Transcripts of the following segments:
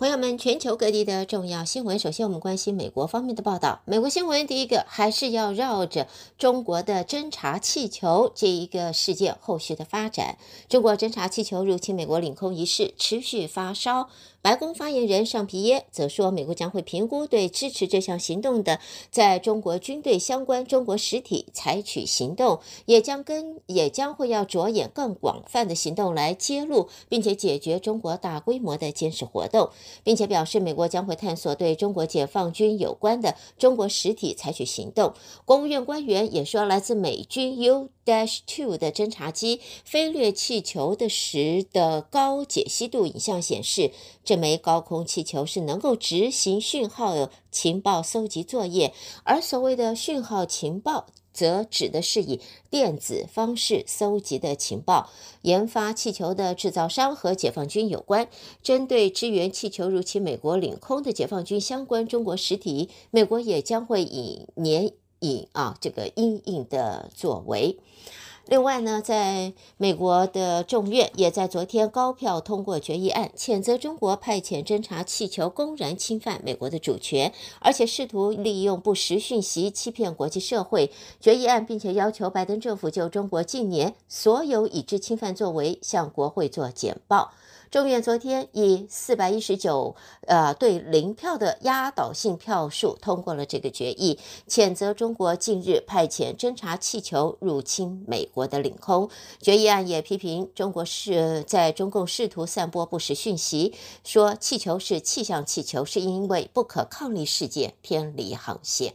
朋友们，全球各地的重要新闻，首先我们关心美国方面的报道。美国新闻第一个还是要绕着中国的侦察气球这一个事件后续的发展。中国侦察气球入侵美国领空一事持续发烧。白宫发言人尚皮耶则说，美国将会评估对支持这项行动的在中国军队相关中国实体采取行动，也将跟也将会要着眼更广泛的行动来揭露并且解决中国大规模的监视活动。并且表示，美国将会探索对中国解放军有关的中国实体采取行动。国务院官员也说，来自美军 U-2 的侦察机飞掠气球的时的高解析度影像显示，这枚高空气球是能够执行讯号情报搜集作业，而所谓的讯号情报。则指的是以电子方式搜集的情报。研发气球的制造商和解放军有关。针对支援气球入侵美国领空的解放军相关中国实体，美国也将会以年以啊这个阴影的作为。另外呢，在美国的众院也在昨天高票通过决议案，谴责中国派遣侦察气球公然侵犯美国的主权，而且试图利用不实讯息欺骗国际社会。决议案并且要求拜登政府就中国近年所有已知侵犯作为向国会做简报。众院昨天以四百一十九呃对零票的压倒性票数通过了这个决议，谴责中国近日派遣侦察气球入侵美国的领空。决议案也批评中国是在中共试图散播不实讯息，说气球是气象气球，是因为不可抗力事件偏离航线。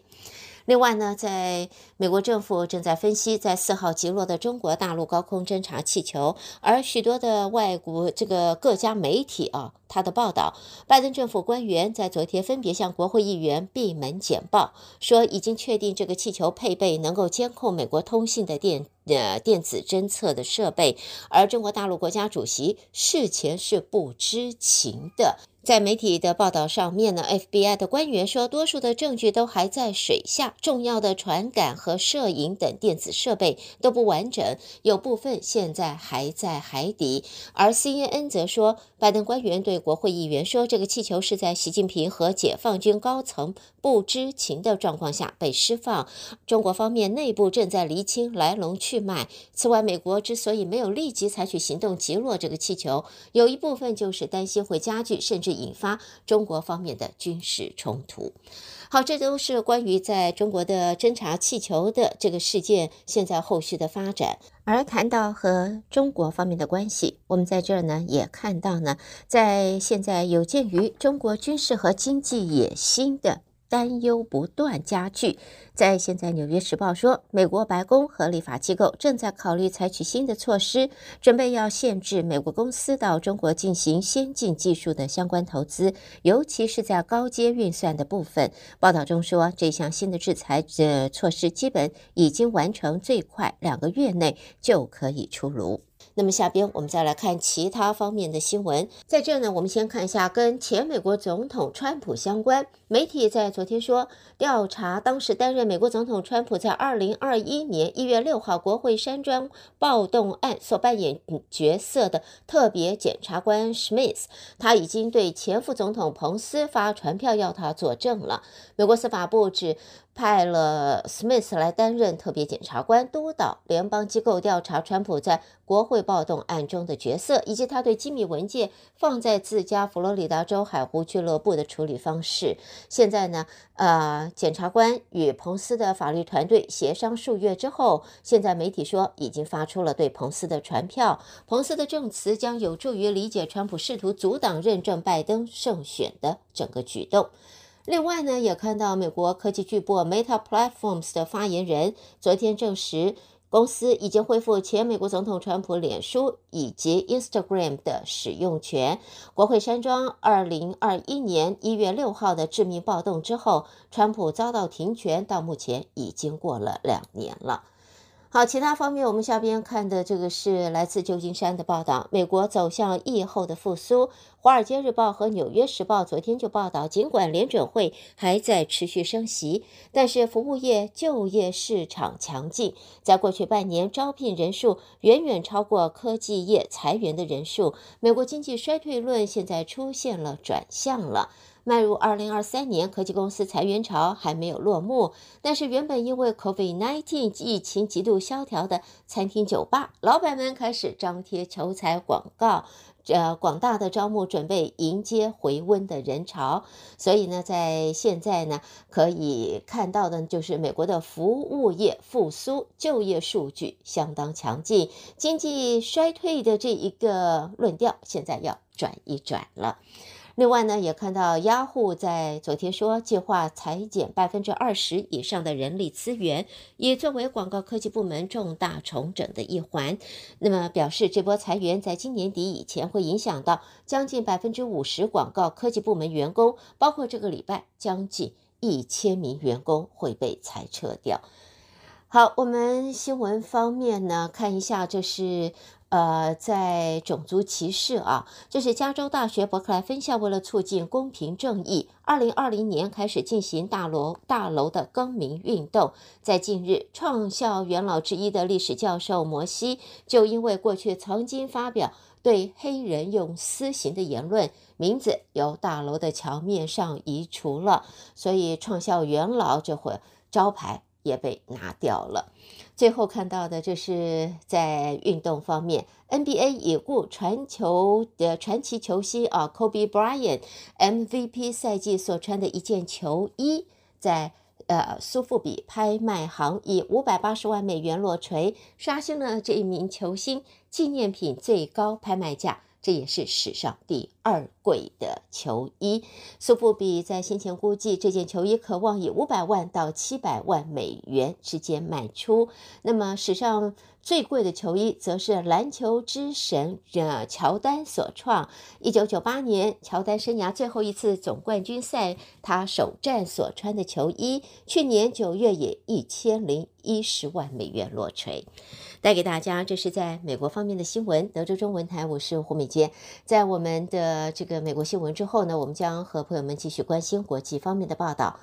另外呢，在美国政府正在分析在四号击落的中国大陆高空侦察气球，而许多的外国这个各家媒体啊，他的报道，拜登政府官员在昨天分别向国会议员闭门简报，说已经确定这个气球配备能够监控美国通信的电呃电子侦测的设备，而中国大陆国家主席事前是不知情的。在媒体的报道上面呢，FBI 的官员说，多数的证据都还在水下，重要的传感和摄影等电子设备都不完整，有部分现在还在海底。而 CNN 则说，拜登官员对国会议员说，这个气球是在习近平和解放军高层不知情的状况下被释放。中国方面内部正在厘清来龙去脉。此外，美国之所以没有立即采取行动击落这个气球，有一部分就是担心会加剧甚至。引发中国方面的军事冲突。好，这都是关于在中国的侦察气球的这个事件现在后续的发展。而谈到和中国方面的关系，我们在这儿呢也看到呢，在现在有鉴于中国军事和经济野心的。担忧不断加剧，在现在，《纽约时报》说，美国白宫和立法机构正在考虑采取新的措施，准备要限制美国公司到中国进行先进技术的相关投资，尤其是在高阶运算的部分。报道中说，这项新的制裁的措施基本已经完成，最快两个月内就可以出炉。那么下边我们再来看其他方面的新闻。在这呢，我们先看一下跟前美国总统川普相关。媒体在昨天说，调查当时担任美国总统川普在二零二一年一月六号国会山庄暴动案所扮演角色的特别检察官史密斯，他已经对前副总统彭斯发传票要他作证了。美国司法部指。派了史密斯来担任特别检察官，督导联邦机构调查川普在国会暴动案中的角色，以及他对机密文件放在自家佛罗里达州海湖俱乐部的处理方式。现在呢，呃，检察官与彭斯的法律团队协商数月之后，现在媒体说已经发出了对彭斯的传票。彭斯的证词将有助于理解川普试图阻挡认证拜登胜选的整个举动。另外呢，也看到美国科技巨擘 Meta Platforms 的发言人昨天证实，公司已经恢复前美国总统川普脸书以及 Instagram 的使用权。国会山庄二零二一年一月六号的致命暴动之后，川普遭到停权，到目前已经过了两年了。好，其他方面，我们下边看的这个是来自旧金山的报道。美国走向疫后的复苏，《华尔街日报》和《纽约时报》昨天就报道，尽管联准会还在持续升息，但是服务业就业市场强劲。在过去半年，招聘人数远远超过科技业裁员的人数。美国经济衰退论现在出现了转向了。迈入二零二三年，科技公司裁员潮还没有落幕，但是原本因为 COVID-19 疫情极度萧条的餐厅、酒吧，老板们开始张贴求财广告，呃，广大的招募准备迎接回温的人潮。所以呢，在现在呢，可以看到的就是美国的服务业复苏，就业数据相当强劲，经济衰退的这一个论调现在要转一转了。另外呢，也看到雅虎在昨天说，计划裁减百分之二十以上的人力资源，也作为广告科技部门重大重整的一环。那么表示，这波裁员在今年底以前会影响到将近百分之五十广告科技部门员工，包括这个礼拜将近一千名员工会被裁撤掉。好，我们新闻方面呢，看一下这是。呃，在种族歧视啊，这是加州大学伯克莱分校为了促进公平正义，二零二零年开始进行大楼大楼的更名运动。在近日，创校元老之一的历史教授摩西，就因为过去曾经发表对黑人用私刑的言论，名字由大楼的墙面上移除了，所以创校元老这会招牌也被拿掉了。最后看到的，这是在运动方面，NBA 已故传球的传奇球星啊，Kobe Bryant MVP 赛季所穿的一件球衣，在呃苏富比拍卖行以五百八十万美元落锤，刷新了这一名球星纪念品最高拍卖价。这也是史上第二贵的球衣。苏富比在先前估计，这件球衣可望以五百万到七百万美元之间卖出。那么，史上最贵的球衣，则是篮球之神呃乔丹所创。一九九八年，乔丹生涯最后一次总冠军赛，他首战所穿的球衣，去年九月也一千零一十万美元落锤。带给大家，这是在美国方面的新闻。德州中文台，我是胡美杰。在我们的这个美国新闻之后呢，我们将和朋友们继续关心国际方面的报道。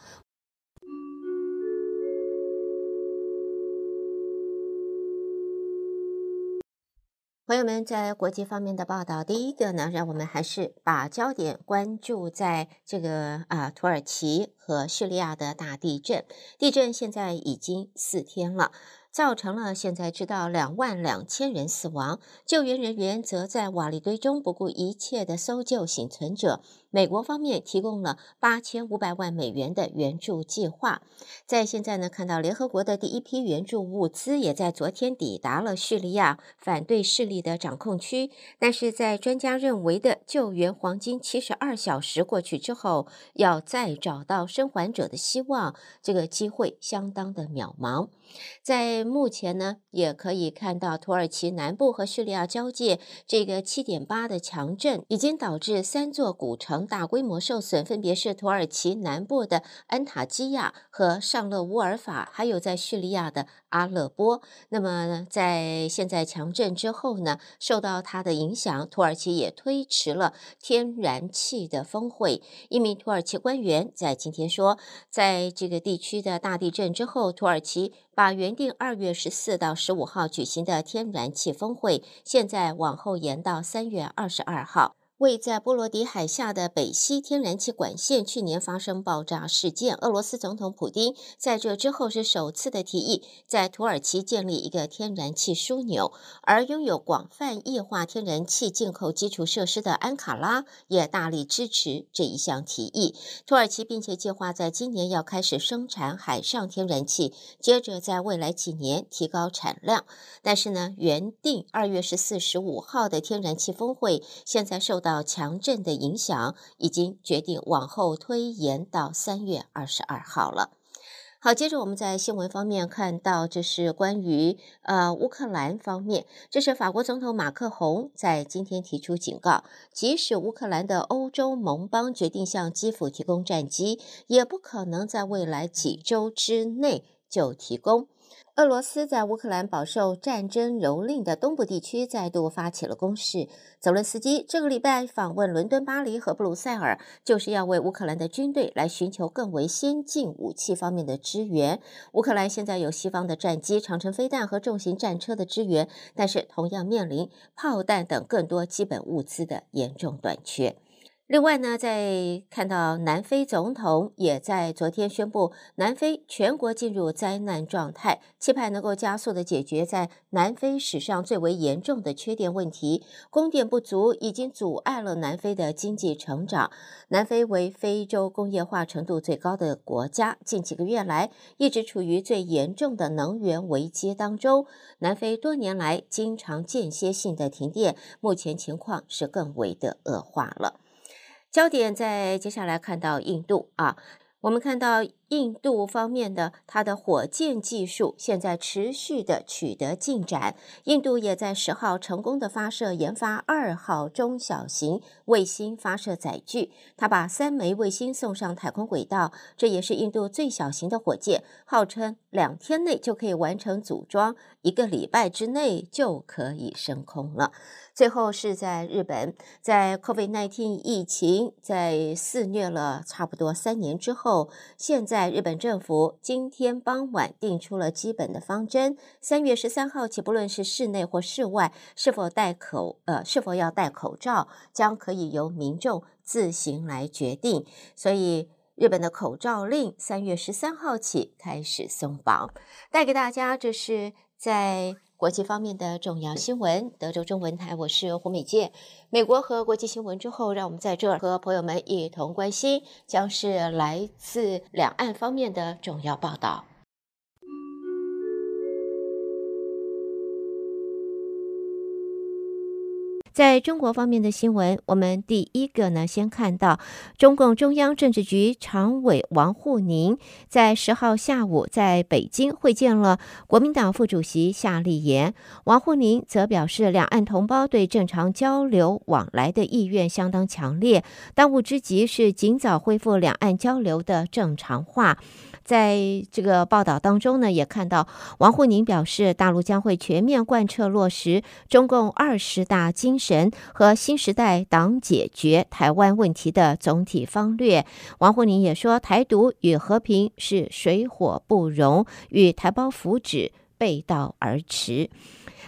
朋友们，在国际方面的报道，第一个呢，让我们还是把焦点关注在这个啊土耳其和叙利亚的大地震。地震现在已经四天了。造成了现在知道两万两千人死亡，救援人员则在瓦砾堆中不顾一切的搜救幸存者。美国方面提供了八千五百万美元的援助计划。在现在呢，看到联合国的第一批援助物资也在昨天抵达了叙利亚反对势力的掌控区，但是在专家认为的救援黄金七十二小时过去之后，要再找到生还者的希望，这个机会相当的渺茫。在目前呢，也可以看到土耳其南部和叙利亚交界这个七点八的强震，已经导致三座古城大规模受损，分别是土耳其南部的安塔基亚和尚勒乌尔法，还有在叙利亚的阿勒波。那么在现在强震之后呢，受到它的影响，土耳其也推迟了天然气的峰会。一名土耳其官员在今天说，在这个地区的大地震之后，土耳其。把原定二月十四到十五号举行的天然气峰会，现在往后延到三月二十二号。位在波罗的海下的北溪天然气管线去年发生爆炸事件，俄罗斯总统普丁在这之后是首次的提议在土耳其建立一个天然气枢纽，而拥有广泛液化天然气进口基础设施的安卡拉也大力支持这一项提议。土耳其并且计划在今年要开始生产海上天然气，接着在未来几年提高产量。但是呢，原定二月十四、十五号的天然气峰会现在受到到强震的影响，已经决定往后推延到三月二十二号了。好，接着我们在新闻方面看到，这是关于呃乌克兰方面，这是法国总统马克宏在今天提出警告，即使乌克兰的欧洲盟邦决定向基辅提供战机，也不可能在未来几周之内就提供。俄罗斯在乌克兰饱受战争蹂躏的东部地区再度发起了攻势。泽伦斯基这个礼拜访问伦敦、巴黎和布鲁塞尔，就是要为乌克兰的军队来寻求更为先进武器方面的支援。乌克兰现在有西方的战机、长城飞弹和重型战车的支援，但是同样面临炮弹等更多基本物资的严重短缺。另外呢，在看到南非总统也在昨天宣布，南非全国进入灾难状态，期盼能够加速的解决在南非史上最为严重的缺电问题。供电不足已经阻碍了南非的经济成长。南非为非洲工业化程度最高的国家，近几个月来一直处于最严重的能源危机当中。南非多年来经常间歇性的停电，目前情况是更为的恶化了。焦点在接下来看到印度啊，我们看到。印度方面的它的火箭技术现在持续的取得进展，印度也在十号成功的发射研发二号中小型卫星发射载具，它把三枚卫星送上太空轨道，这也是印度最小型的火箭，号称两天内就可以完成组装，一个礼拜之内就可以升空了。最后是在日本，在 COVID-19 疫情在肆虐了差不多三年之后，现在。在日本政府今天傍晚定出了基本的方针，三月十三号起，不论是室内或室外，是否戴口呃是否要戴口罩，将可以由民众自行来决定。所以，日本的口罩令三月十三号起开始松绑。带给大家这是在。国际方面的重要新闻，德州中文台，我是胡美健。美国和国际新闻之后，让我们在这儿和朋友们一同关心，将是来自两岸方面的重要报道。在中国方面的新闻，我们第一个呢，先看到中共中央政治局常委王沪宁在十号下午在北京会见了国民党副主席夏立言。王沪宁则表示，两岸同胞对正常交流往来的意愿相当强烈，当务之急是尽早恢复两岸交流的正常化。在这个报道当中呢，也看到王沪宁表示，大陆将会全面贯彻落实中共二十大精神和新时代党解决台湾问题的总体方略。王沪宁也说，台独与和平是水火不容，与台胞福祉背道而驰。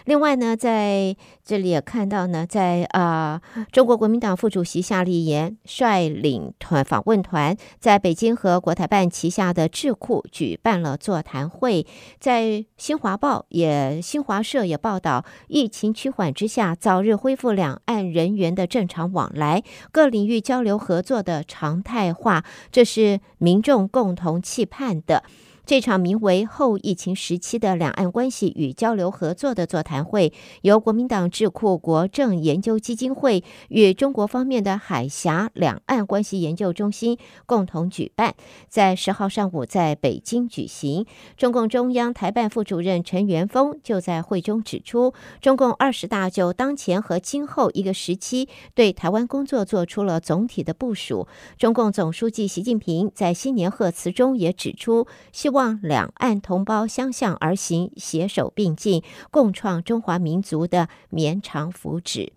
另外呢，在这里也看到呢，在啊、中国国民党副主席夏立言率领团访问团在北京和国台办旗下的智库举办了座谈会。在新华报也新华社也报道，疫情趋缓之下，早日恢复两岸人员的正常往来，各领域交流合作的常态化，这是民众共同期盼的。这场名为“后疫情时期的两岸关系与交流合作”的座谈会，由国民党智库国政研究基金会与中国方面的海峡两岸关系研究中心共同举办，在十号上午在北京举行。中共中央台办副主任陈元峰就在会中指出，中共二十大就当前和今后一个时期对台湾工作做出了总体的部署。中共总书记习近平在新年贺词中也指出，希望望两岸同胞相向而行，携手并进，共创中华民族的绵长福祉。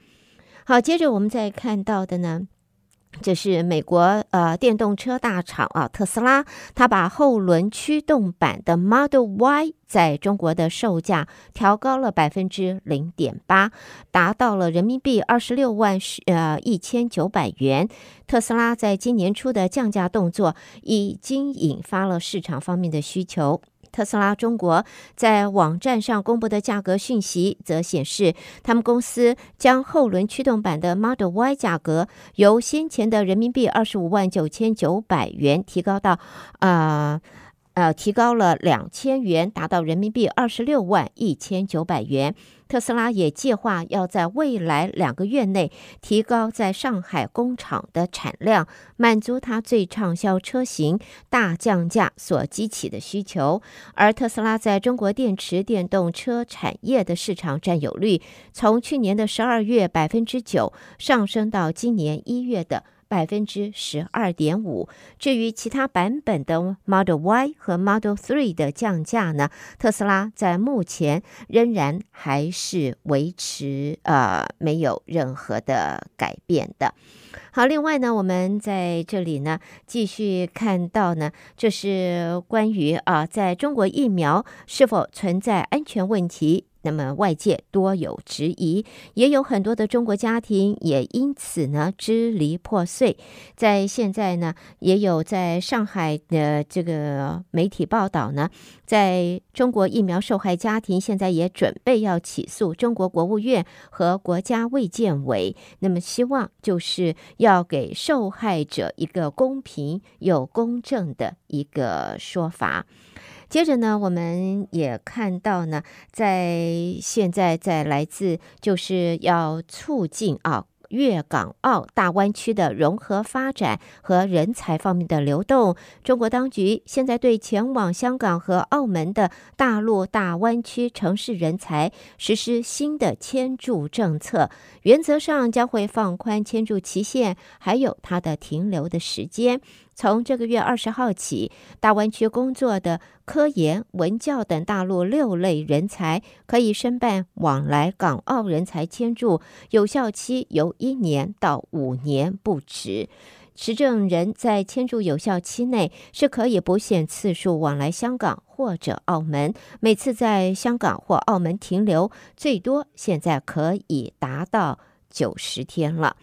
好，接着我们再看到的呢，这是美国呃电动车大厂啊特斯拉，它把后轮驱动版的 Model Y 在中国的售价调高了百分之零点八，达到了人民币二十六万呃一千九百元。特斯拉在今年初的降价动作已经引发了市场方面的需求。特斯拉中国在网站上公布的价格讯息则显示，他们公司将后轮驱动版的 Model Y 价格由先前的人民币二十五万九千九百元提高到。呃呃，提高了两千元，达到人民币二十六万一千九百元。特斯拉也计划要在未来两个月内提高在上海工厂的产量，满足它最畅销车型大降价所激起的需求。而特斯拉在中国电池电动车产业的市场占有率，从去年的十二月百分之九上升到今年一月的百分之十二点五。至于其他版本的 Model Y 和 Model Three 的降价呢，特斯拉在目前仍然还是维持呃没有任何的改变的。好，另外呢，我们在这里呢继续看到呢，就是关于啊，在中国疫苗是否存在安全问题。那么外界多有质疑，也有很多的中国家庭也因此呢支离破碎。在现在呢，也有在上海的这个媒体报道呢，在中国疫苗受害家庭现在也准备要起诉中国国务院和国家卫健委，那么希望就是要给受害者一个公平又公正的一个说法。接着呢，我们也看到呢，在现在在来自就是要促进啊粤港澳大湾区的融合发展和人才方面的流动。中国当局现在对前往香港和澳门的大陆大湾区城市人才实施新的签注政策，原则上将会放宽签注期限，还有它的停留的时间。从这个月二十号起，大湾区工作的科研、文教等大陆六类人才可以申办往来港澳人才签注，有效期由一年到五年不止。持证人在签注有效期内是可以不限次数往来香港或者澳门，每次在香港或澳门停留最多现在可以达到九十天了。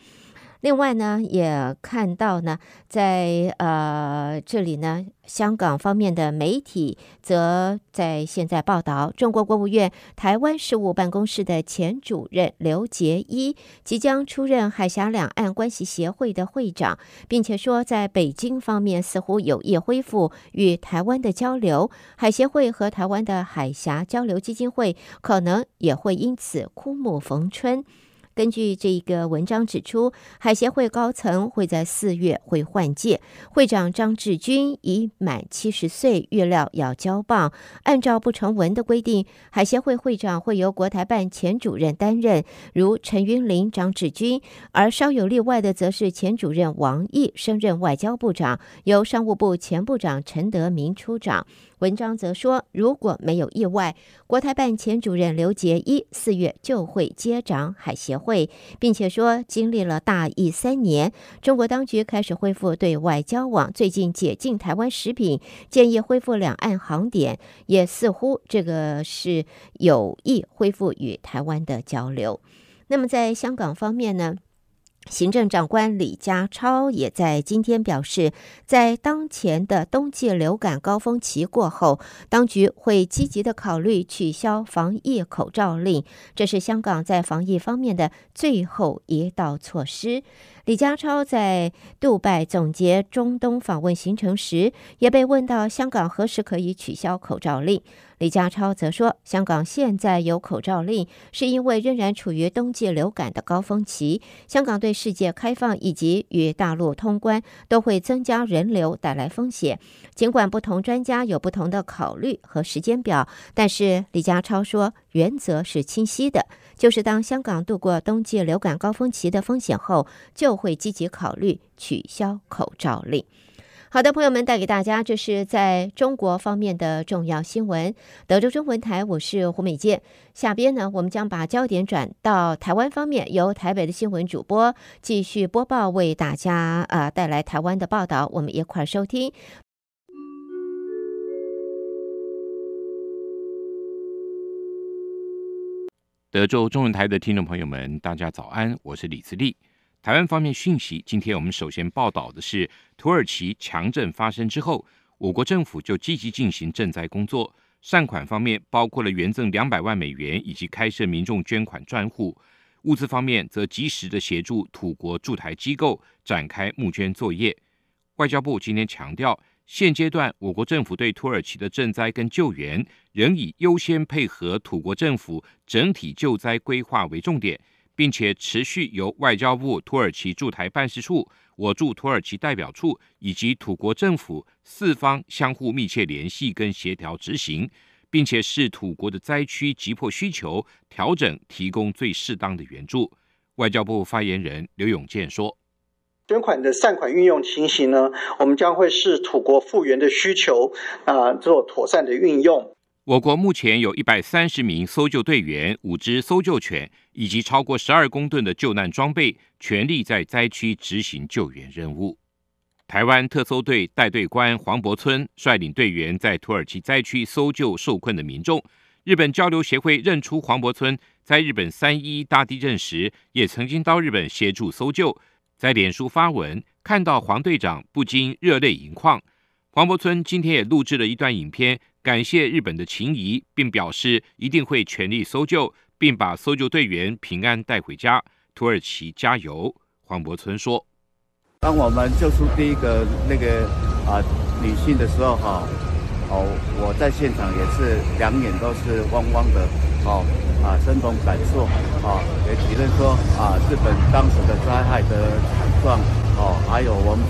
另外呢，也看到呢，在呃这里呢，香港方面的媒体则在现在报道，中国国务院台湾事务办公室的前主任刘杰一即将出任海峡两岸关系协会的会长，并且说，在北京方面似乎有意恢复与台湾的交流，海协会和台湾的海峡交流基金会可能也会因此枯木逢春。根据这一个文章指出，海协会高层会在四月会换届，会长张志军已满七十岁，预料要交棒。按照不成文的规定，海协会会长会由国台办前主任担任，如陈云林、张志军；而稍有例外的，则是前主任王毅升任外交部长，由商务部前部长陈德明出掌。文章则说，如果没有意外，国台办前主任刘杰一四月就会接掌海协会，并且说，经历了大疫三年，中国当局开始恢复对外交往，最近解禁台湾食品，建议恢复两岸航点，也似乎这个是有意恢复与台湾的交流。那么在香港方面呢？行政长官李家超也在今天表示，在当前的冬季流感高峰期过后，当局会积极的考虑取消防疫口罩令，这是香港在防疫方面的最后一道措施。李家超在杜拜总结中东访问行程时，也被问到香港何时可以取消口罩令。李家超则说，香港现在有口罩令，是因为仍然处于冬季流感的高峰期。香港对世界开放以及与大陆通关都会增加人流，带来风险。尽管不同专家有不同的考虑和时间表，但是李家超说，原则是清晰的。就是当香港度过冬季流感高峰期的风险后，就会积极考虑取消口罩令。好的，朋友们，带给大家这是在中国方面的重要新闻。德州中文台，我是胡美健。下边呢，我们将把焦点转到台湾方面，由台北的新闻主播继续播报，为大家啊带来台湾的报道。我们一块儿收听。德州中文台的听众朋友们，大家早安，我是李自立。台湾方面讯息，今天我们首先报道的是，土耳其强震发生之后，我国政府就积极进行赈灾工作。善款方面包括了捐赠两百万美元，以及开设民众捐款专户；物资方面则及时的协助土国驻台机构展开募捐作业。外交部今天强调。现阶段，我国政府对土耳其的赈灾跟救援，仍以优先配合土国政府整体救灾规划为重点，并且持续由外交部土耳其驻台办事处、我驻土耳其代表处以及土国政府四方相互密切联系跟协调执行，并且视土国的灾区急迫需求调整，提供最适当的援助。外交部发言人刘永健说。捐款的善款运用情形呢，我们将会视土国复原的需求啊，做妥善的运用。我国目前有一百三十名搜救队员、五只搜救犬以及超过十二公吨的救难装备，全力在灾区执行救援任务。台湾特搜队带队官黄柏村率领队员在土耳其灾区搜救受困的民众。日本交流协会认出黄柏村在日本三一大地震时，也曾经到日本协助搜救。在脸书发文，看到黄队长不禁热泪盈眶。黄柏村今天也录制了一段影片，感谢日本的情谊，并表示一定会全力搜救，并把搜救队员平安带回家。土耳其加油！黄柏村说：“当我们救出第一个那个啊女性的时候，哈，哦，我在现场也是两眼都是汪汪的，哦。”啊，深同感受，啊，也体认说啊，日本当时的灾害的，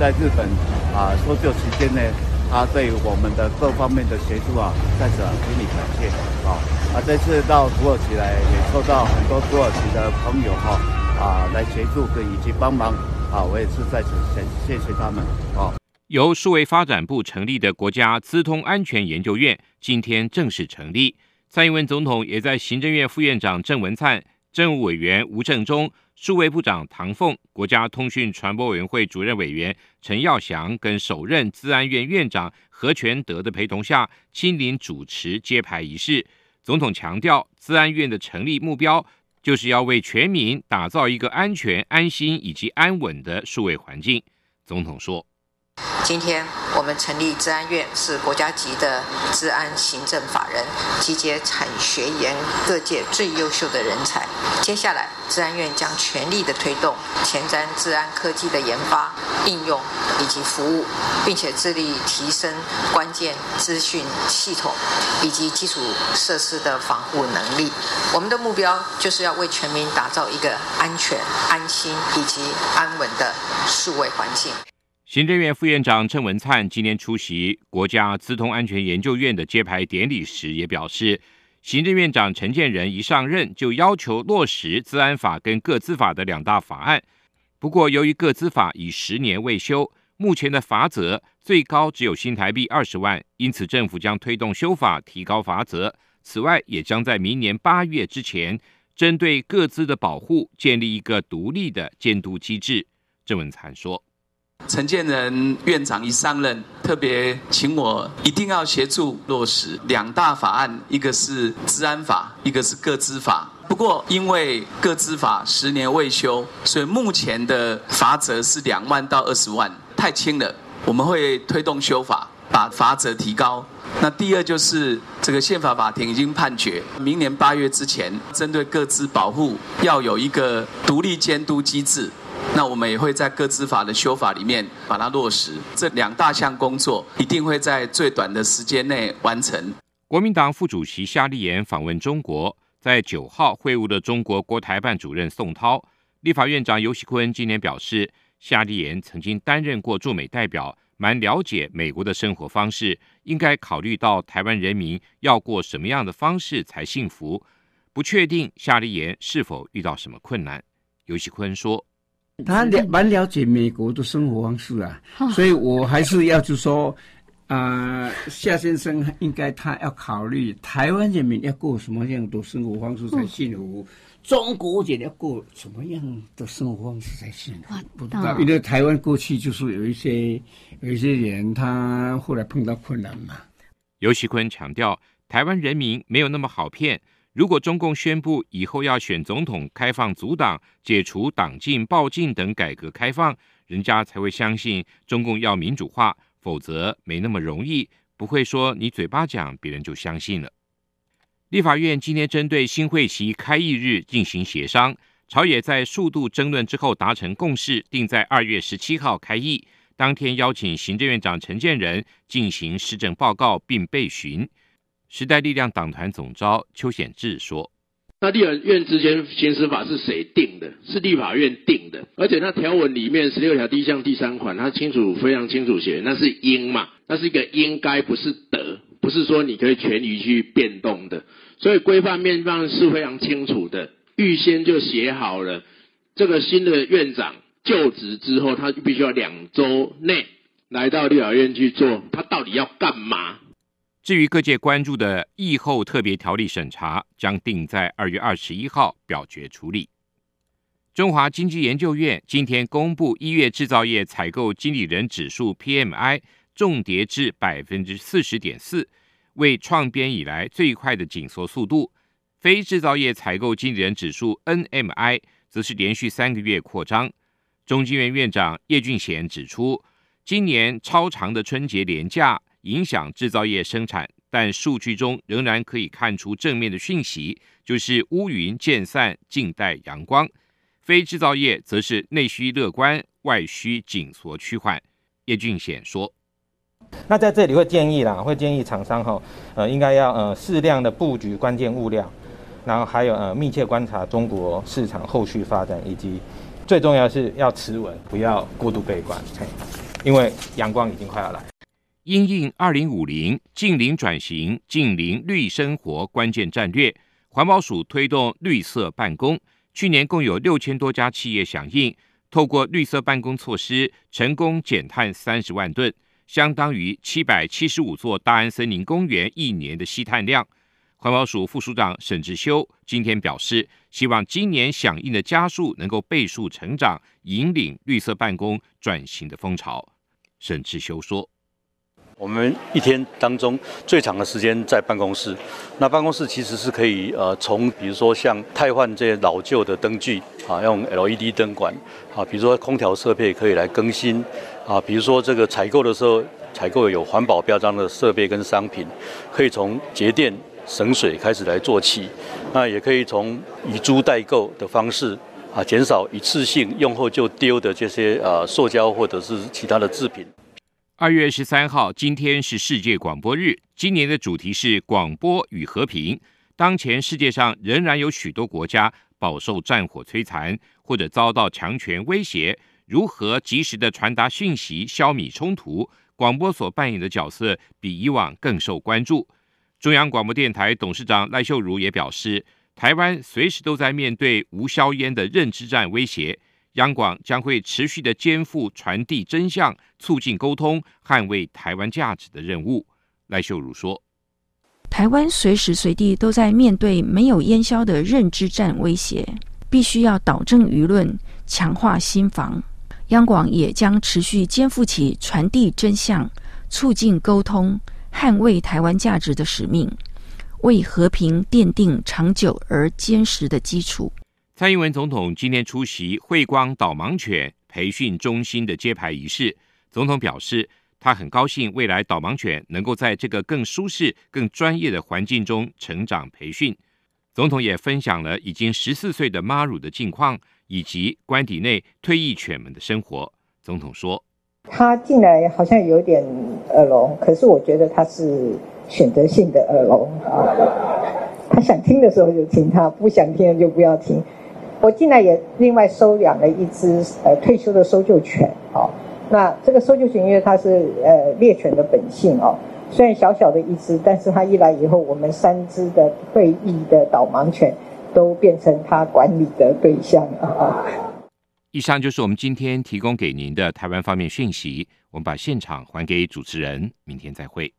在日本啊搜救期间呢，他对我们的各方面的协助啊，在此给你感谢，啊，啊，这次到土耳其来，也受到很多土耳其的朋友哈，啊，来协助跟以及帮忙，啊，我也是在此先谢谢他们，啊。由数位发展部成立的国家资通安全研究院今天正式成立。蔡英文总统也在行政院副院长郑文灿、政务委员吴政忠、数位部长唐凤、国家通讯传播委员会主任委员陈耀祥跟首任资安院院长何全德的陪同下，亲临主持揭牌仪式。总统强调，资安院的成立目标就是要为全民打造一个安全、安心以及安稳的数位环境。总统说。今天我们成立治安院，是国家级的治安行政法人，集结产学研各界最优秀的人才。接下来，治安院将全力的推动前瞻治安科技的研发、应用以及服务，并且致力提升关键资讯系统以及基础设施的防护能力。我们的目标就是要为全民打造一个安全、安心以及安稳的数位环境。行政院副院长郑文灿今天出席国家资通安全研究院的揭牌典礼时，也表示，行政院长陈建仁一上任就要求落实资安法跟个资法的两大法案。不过，由于个资法已十年未修，目前的罚则最高只有新台币二十万，因此政府将推动修法，提高罚则。此外，也将在明年八月之前，针对个资的保护建立一个独立的监督机制。郑文灿说。陈建仁院长一上任，特别请我一定要协助落实两大法案，一个是治安法，一个是个资法。不过因为个资法十年未修，所以目前的罚则是两万到二十万，太轻了。我们会推动修法，把罚则提高。那第二就是这个宪法法庭已经判决，明年八月之前，针对个资保护要有一个独立监督机制。那我们也会在各资法的修法里面把它落实，这两大项工作一定会在最短的时间内完成。国民党副主席夏立言访问中国，在九号会晤的中国国台办主任宋涛。立法院长游锡坤今年表示，夏立言曾经担任过驻美代表，蛮了解美国的生活方式，应该考虑到台湾人民要过什么样的方式才幸福。不确定夏立言是否遇到什么困难。游锡坤说。他了蛮了解美国的生活方式啊，所以我还是要就说，啊、呃，夏先生应该他要考虑台湾人民要过什么样的生活方式才幸福，中国人要过什么样的生活方式才幸福？不知道，因为台湾过去就是有一些有一些人他后来碰到困难嘛。尤锡堃强调，台湾人民没有那么好骗。如果中共宣布以后要选总统，开放组党、解除党禁、报禁等改革开放，人家才会相信中共要民主化，否则没那么容易，不会说你嘴巴讲，别人就相信了。立法院今天针对新会期开议日进行协商，朝野在数度争论之后达成共识，定在二月十七号开议，当天邀请行政院长陈建仁进行施政报告并备询。时代力量党团总召邱显智说：“那立法院之间行使法是谁定的？是立法院定的，而且那条文里面十六条第一项第三款，它清楚非常清楚写，那是应嘛，那是一个应该，不是得，不是说你可以权利去变动的。所以规范面上是非常清楚的，预先就写好了。这个新的院长就职之后，他必须要两周内来到立法院去做，他到底要干嘛？至于各界关注的疫后特别条例审查，将定在二月二十一号表决处理。中华经济研究院今天公布一月制造业采购经理人指数 PMI 重跌至百分之四十点四，为创编以来最快的紧缩速度。非制造业采购经理人指数 NMI 则是连续三个月扩张。中经院院长叶俊贤指出，今年超长的春节连假影响制造业生产，但数据中仍然可以看出正面的讯息，就是乌云渐散，静待阳光。非制造业则是内需乐观，外需紧缩趋缓。叶俊显说：“那在这里会建议啦，会建议厂商哈，呃，应该要呃适量的布局关键物料，然后还有呃密切观察中国市场后续发展，以及最重要是要持稳，不要过度悲观，因为阳光已经快要来。”因应二零五零净零转型、净零绿生活关键战略，环保署推动绿色办公。去年共有六千多家企业响应，透过绿色办公措施，成功减碳三十万吨，相当于七百七十五座大安森林公园一年的吸碳量。环保署副署长沈志修今天表示，希望今年响应的家数能够倍数成长，引领绿色办公转型的风潮。沈志修说。我们一天当中最长的时间在办公室，那办公室其实是可以呃从比如说像汰换这些老旧的灯具啊，用 LED 灯管啊，比如说空调设备可以来更新啊，比如说这个采购的时候采购有环保标章的设备跟商品，可以从节电省水开始来做起，那也可以从以租代购的方式啊，减少一次性用后就丢的这些呃塑胶或者是其他的制品。二月十三号，今天是世界广播日。今年的主题是广播与和平。当前世界上仍然有许多国家饱受战火摧残，或者遭到强权威胁。如何及时的传达讯息，消弭冲突？广播所扮演的角色比以往更受关注。中央广播电台董事长赖秀如也表示，台湾随时都在面对无硝烟的认知战威胁。央广将会持续的肩负传递真相、促进沟通、捍卫台湾价值的任务。赖秀如说：“台湾随时随地都在面对没有烟硝的认知战威胁，必须要导正舆论，强化心防。央广也将持续肩负起传递真相、促进沟通、捍卫台湾价值的使命，为和平奠定长久而坚实的基础。”蔡英文总统今天出席慧光导盲犬培训中心的揭牌仪式。总统表示，他很高兴未来导盲犬能够在这个更舒适、更专业的环境中成长培训。总统也分享了已经十四岁的妈乳的近况，以及官邸内退役犬们的生活。总统说：“他进来好像有点耳聋，可是我觉得他是选择性的耳聋啊。他想听的时候就听，他不想听就不要听。”我进来也另外收养了一只呃退休的搜救犬，哦，那这个搜救犬因为它是呃猎犬的本性哦，虽然小小的一只，但是它一来以后，我们三只的退役的导盲犬都变成它管理的对象啊。以上就是我们今天提供给您的台湾方面讯息，我们把现场还给主持人，明天再会。